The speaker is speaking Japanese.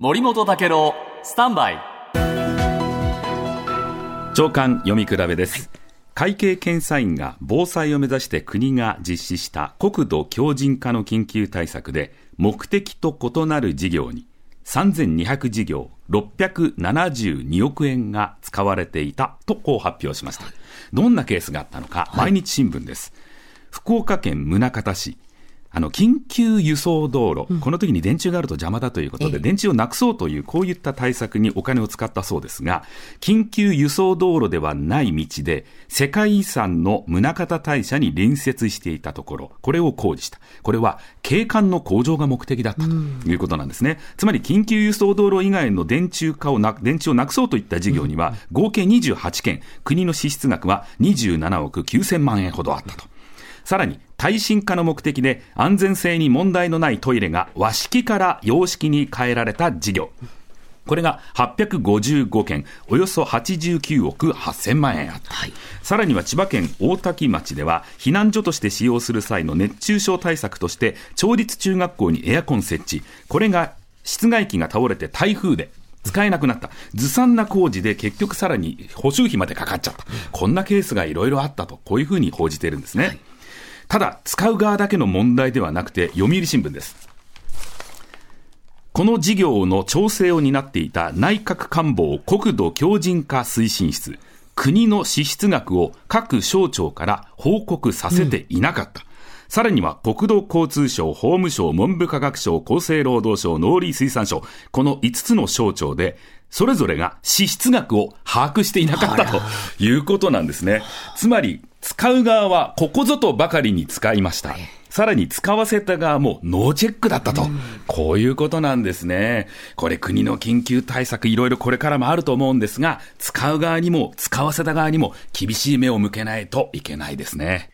森本武郎スタンバイ。長官読み比べです、会計検査院が防災を目指して国が実施した国土強靭化の緊急対策で目的と異なる事業に3200事業672億円が使われていたとこう発表しました。どんなケースがあったのか、毎日新聞です。福岡県宗像市あの緊急輸送道路、この時に電柱があると邪魔だということで、電柱をなくそうという、こういった対策にお金を使ったそうですが、緊急輸送道路ではない道で、世界遺産の宗像大社に隣接していたところ、これを工事した。これは景観の向上が目的だったということなんですね。つまり、緊急輸送道路以外の電柱化をな、電柱をなくそうといった事業には、合計28件、国の支出額は27億9000万円ほどあったと。さらに、耐震化の目的で安全性に問題のないトイレが和式から洋式に変えられた事業。これが855件、およそ89億8000万円あった。さらには千葉県大多喜町では、避難所として使用する際の熱中症対策として、町立中学校にエアコン設置。これが室外機が倒れて台風で使えなくなった。ずさんな工事で結局さらに補修費までかかっちゃった。こんなケースがいろいろあったと、こういうふうに報じているんですね。ただ、使う側だけの問題ではなくて、読売新聞です。この事業の調整を担っていた内閣官房国土強靭化推進室、国の支出額を各省庁から報告させていなかった。さらには国土交通省、法務省、文部科学省、厚生労働省、農林水産省、この5つの省庁で、それぞれが支出額を把握していなかったということなんですね。つまり、使う側はここぞとばかりに使いました。さらに使わせた側もノーチェックだったと。こういうことなんですね。これ国の緊急対策いろいろこれからもあると思うんですが、使う側にも使わせた側にも厳しい目を向けないといけないですね。